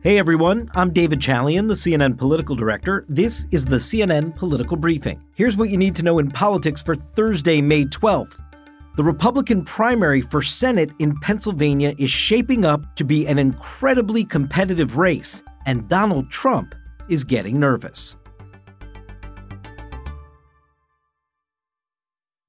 Hey everyone, I'm David Chalian, the CNN political director. This is the CNN Political Briefing. Here's what you need to know in politics for Thursday, May 12th. The Republican primary for Senate in Pennsylvania is shaping up to be an incredibly competitive race, and Donald Trump is getting nervous.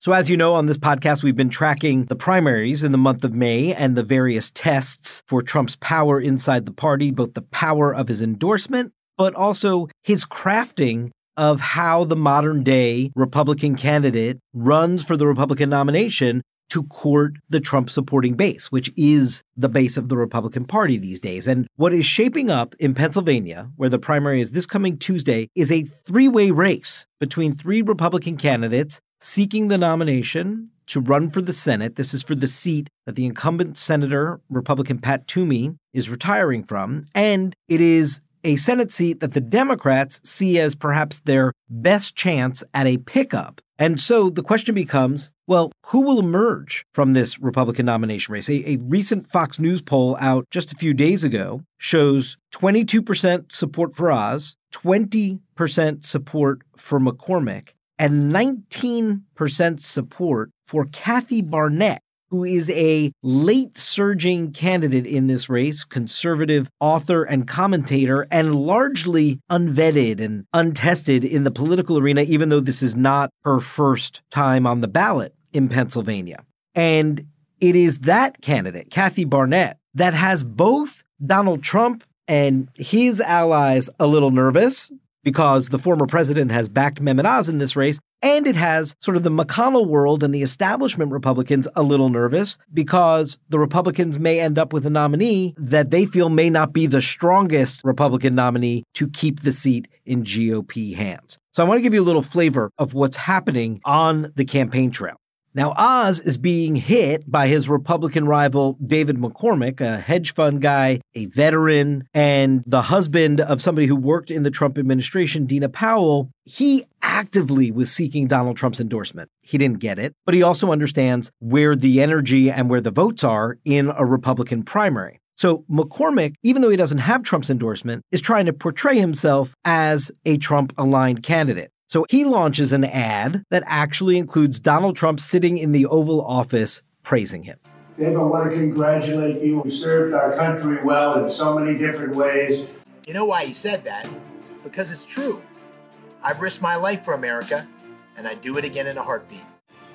So, as you know, on this podcast, we've been tracking the primaries in the month of May and the various tests for Trump's power inside the party, both the power of his endorsement, but also his crafting of how the modern day Republican candidate runs for the Republican nomination to court the Trump supporting base, which is the base of the Republican Party these days. And what is shaping up in Pennsylvania, where the primary is this coming Tuesday, is a three way race between three Republican candidates seeking the nomination to run for the Senate. This is for the seat that the incumbent Senator, Republican Pat Toomey, is retiring from. And it is a Senate seat that the Democrats see as perhaps their best chance at a pickup. And so the question becomes well, who will emerge from this Republican nomination race? A, a, recent Fox News poll out just a few days ago shows 22% support for Oz, 20% support for McCormick, and 19% support for Kathy Barnette, who is a late surging candidate in this race, conservative author and commentator, and largely unvetted and untested in the political arena, even though this is not her first time on the ballot in Pennsylvania. And it is that candidate, Kathy Barnette, that has both Donald Trump and his allies a little nervous because the former president has backed Mehmet Oz in this race, and it has sort of the McConnell world and the establishment Republicans a little nervous because the Republicans may end up with a nominee that they feel may not be the strongest Republican nominee to keep the seat in GOP hands. So I want to give you a little flavor of what's happening on the campaign trail. Now, Oz is being hit by his Republican rival, David McCormick, a hedge fund guy, a veteran, and the husband of somebody who worked in the Trump administration, Dina Powell. He actively was seeking Donald Trump's endorsement. He didn't get it, but he also understands where the energy and where the votes are in a Republican primary. So McCormick, even though he doesn't have Trump's endorsement, is trying to portray himself as a Trump aligned candidate. So he launches an ad that actually includes Donald Trump sitting in the Oval Office praising him. Dave, I want to congratulate you. You served our country well in so many different ways. You know why he said that? Because it's true. I've risked my life for America, and I do it again in a heartbeat.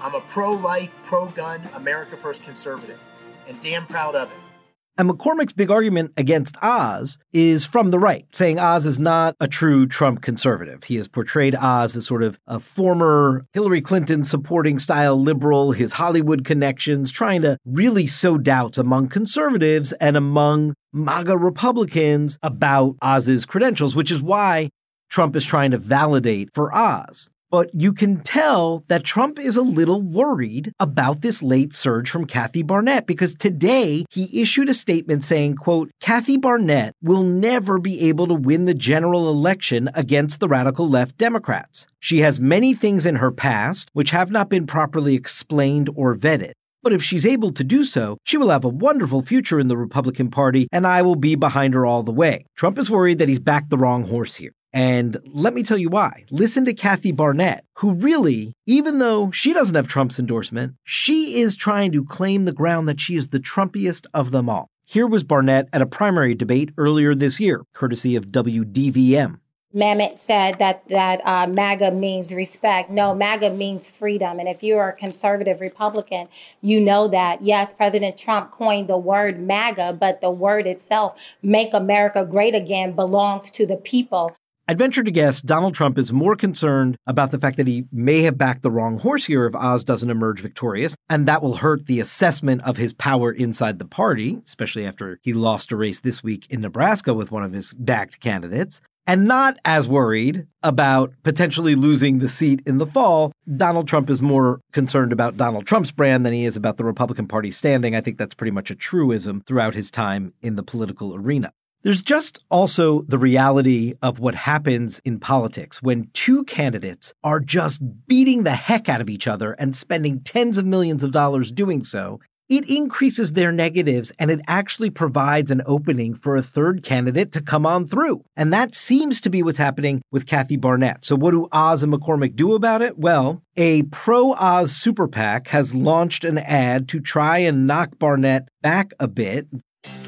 I'm a pro life, pro gun, America First conservative, and damn proud of it. And McCormick's big argument against Oz is from the right, saying Oz is not a true Trump conservative. He has portrayed Oz as sort of a former Hillary Clinton supporting style liberal, his Hollywood connections, trying to really sow doubts among conservatives and among MAGA Republicans about Oz's credentials, which is why Trump is trying to validate for Oz. But you can tell that Trump is a little worried about this late surge from Kathy Barnette because today he issued a statement saying, quote, Kathy Barnett will never be able to win the general election against the radical left Democrats. She has many things in her past which have not been properly explained or vetted. But if she's able to do so, she will have a wonderful future in the Republican Party, and I will be behind her all the way. Trump is worried that he's backed the wrong horse here. And let me tell you why. Listen to Kathy Barnette, who really, even though she doesn't have Trump's endorsement, she is trying to claim the ground that she is the Trumpiest of them all. Here was Barnette at a primary debate earlier this year, courtesy of WDVM. Mehmet said that that uh, MAGA means respect. No, MAGA means freedom. And if you are a conservative Republican, you know that. Yes, President Trump coined the word MAGA, but the word itself, "Make America Great Again," belongs to the people. I'd venture to guess Donald Trump is more concerned about the fact that he may have backed the wrong horse here if Oz doesn't emerge victorious, and that will hurt the assessment of his power inside the party, especially after he lost a race this week in Nebraska with one of his backed candidates. And not as worried about potentially losing the seat in the fall. Donald Trump is more concerned about Donald Trump's brand than he is about the Republican Party standing. I think that's pretty much a truism throughout his time in the political arena. There's just also the reality of what happens in politics when two candidates are just beating the heck out of each other and spending tens of millions of dollars doing so. It increases their negatives and it actually provides an opening for a third candidate to come on through. And that seems to be what's happening with Kathy Barnette. So, what do Oz and McCormick do about it? Well, a pro Oz super PAC has launched an ad to try and knock Barnette back a bit.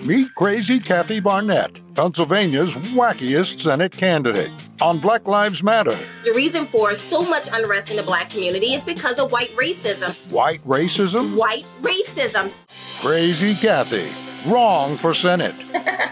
Meet Crazy Kathy Barnette, Pennsylvania's wackiest Senate candidate on Black Lives Matter. The reason for so much unrest in the black community is because of white racism. White racism? White racism. Crazy Kathy, wrong for Senate.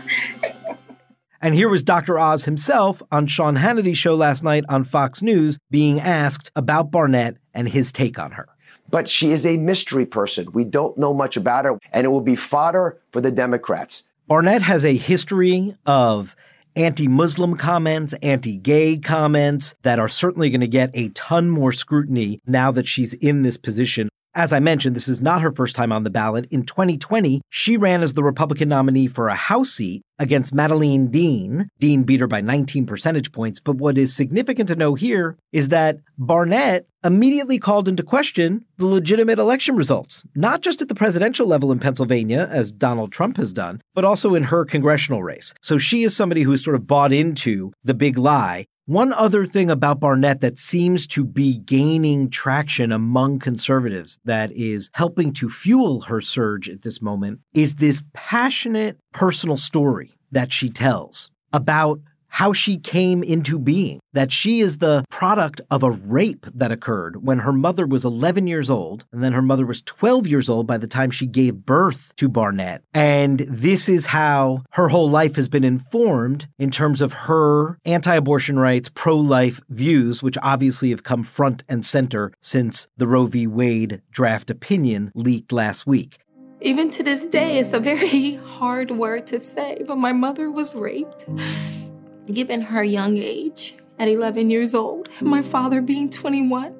And here was Dr. Oz himself on Sean Hannity's show last night on Fox News being asked about Barnette and his take on her but she is a mystery person. We don't know much about her, and it will be fodder for the Democrats. Barnette has a history of anti Muslim comments, anti gay comments that are certainly going to get a ton more scrutiny now that she's in this position. As I mentioned, this is not her first time on the ballot. In 2020, she ran as the Republican nominee for a House seat against Madeleine Dean. Dean beat her by 19 percentage points. But what is significant to know here is that Barnette immediately called into question the legitimate election results, not just at the presidential level in Pennsylvania, as Donald Trump has done, but also in her congressional race. So she is somebody who's sort of bought into the big lie one other thing about Barnette that seems to be gaining traction among conservatives that is helping to fuel her surge at this moment is this passionate personal story that she tells about how she came into being, that she is the product of a rape that occurred when her mother was 11 years old, and then her mother was 12 years old by the time she gave birth to Barnette. And this is how her whole life has been informed in terms of her anti abortion rights, pro life views, which obviously have come front and center since the Roe v. Wade draft opinion leaked last week. Even to this day, it's a very hard word to say, but my mother was raped given her young age at 11 years old, my father being 21.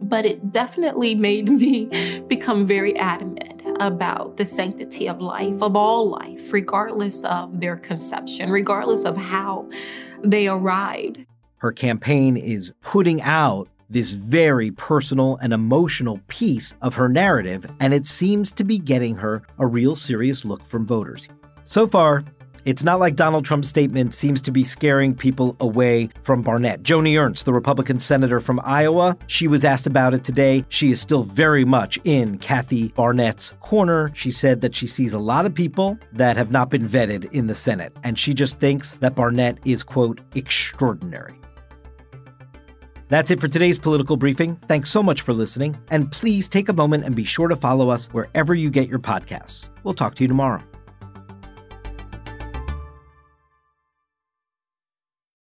But it definitely made me become very adamant about the sanctity of life, of all life, regardless of their conception, regardless of how they arrived. Her campaign is putting out this very personal and emotional piece of her narrative, and it seems to be getting her a real serious look from voters. So far, it's not like Donald Trump's statement seems to be scaring people away from Barnette. Joni Ernst, the Republican senator from Iowa, she was asked about it today. She is still very much in Kathy Barnette's corner. She said that she sees a lot of people that have not been vetted in the Senate, and she just thinks that Barnette is, quote, extraordinary. That's it for today's political briefing. Thanks so much for listening, and please take a moment and be sure to follow us wherever you get your podcasts. We'll talk to you tomorrow.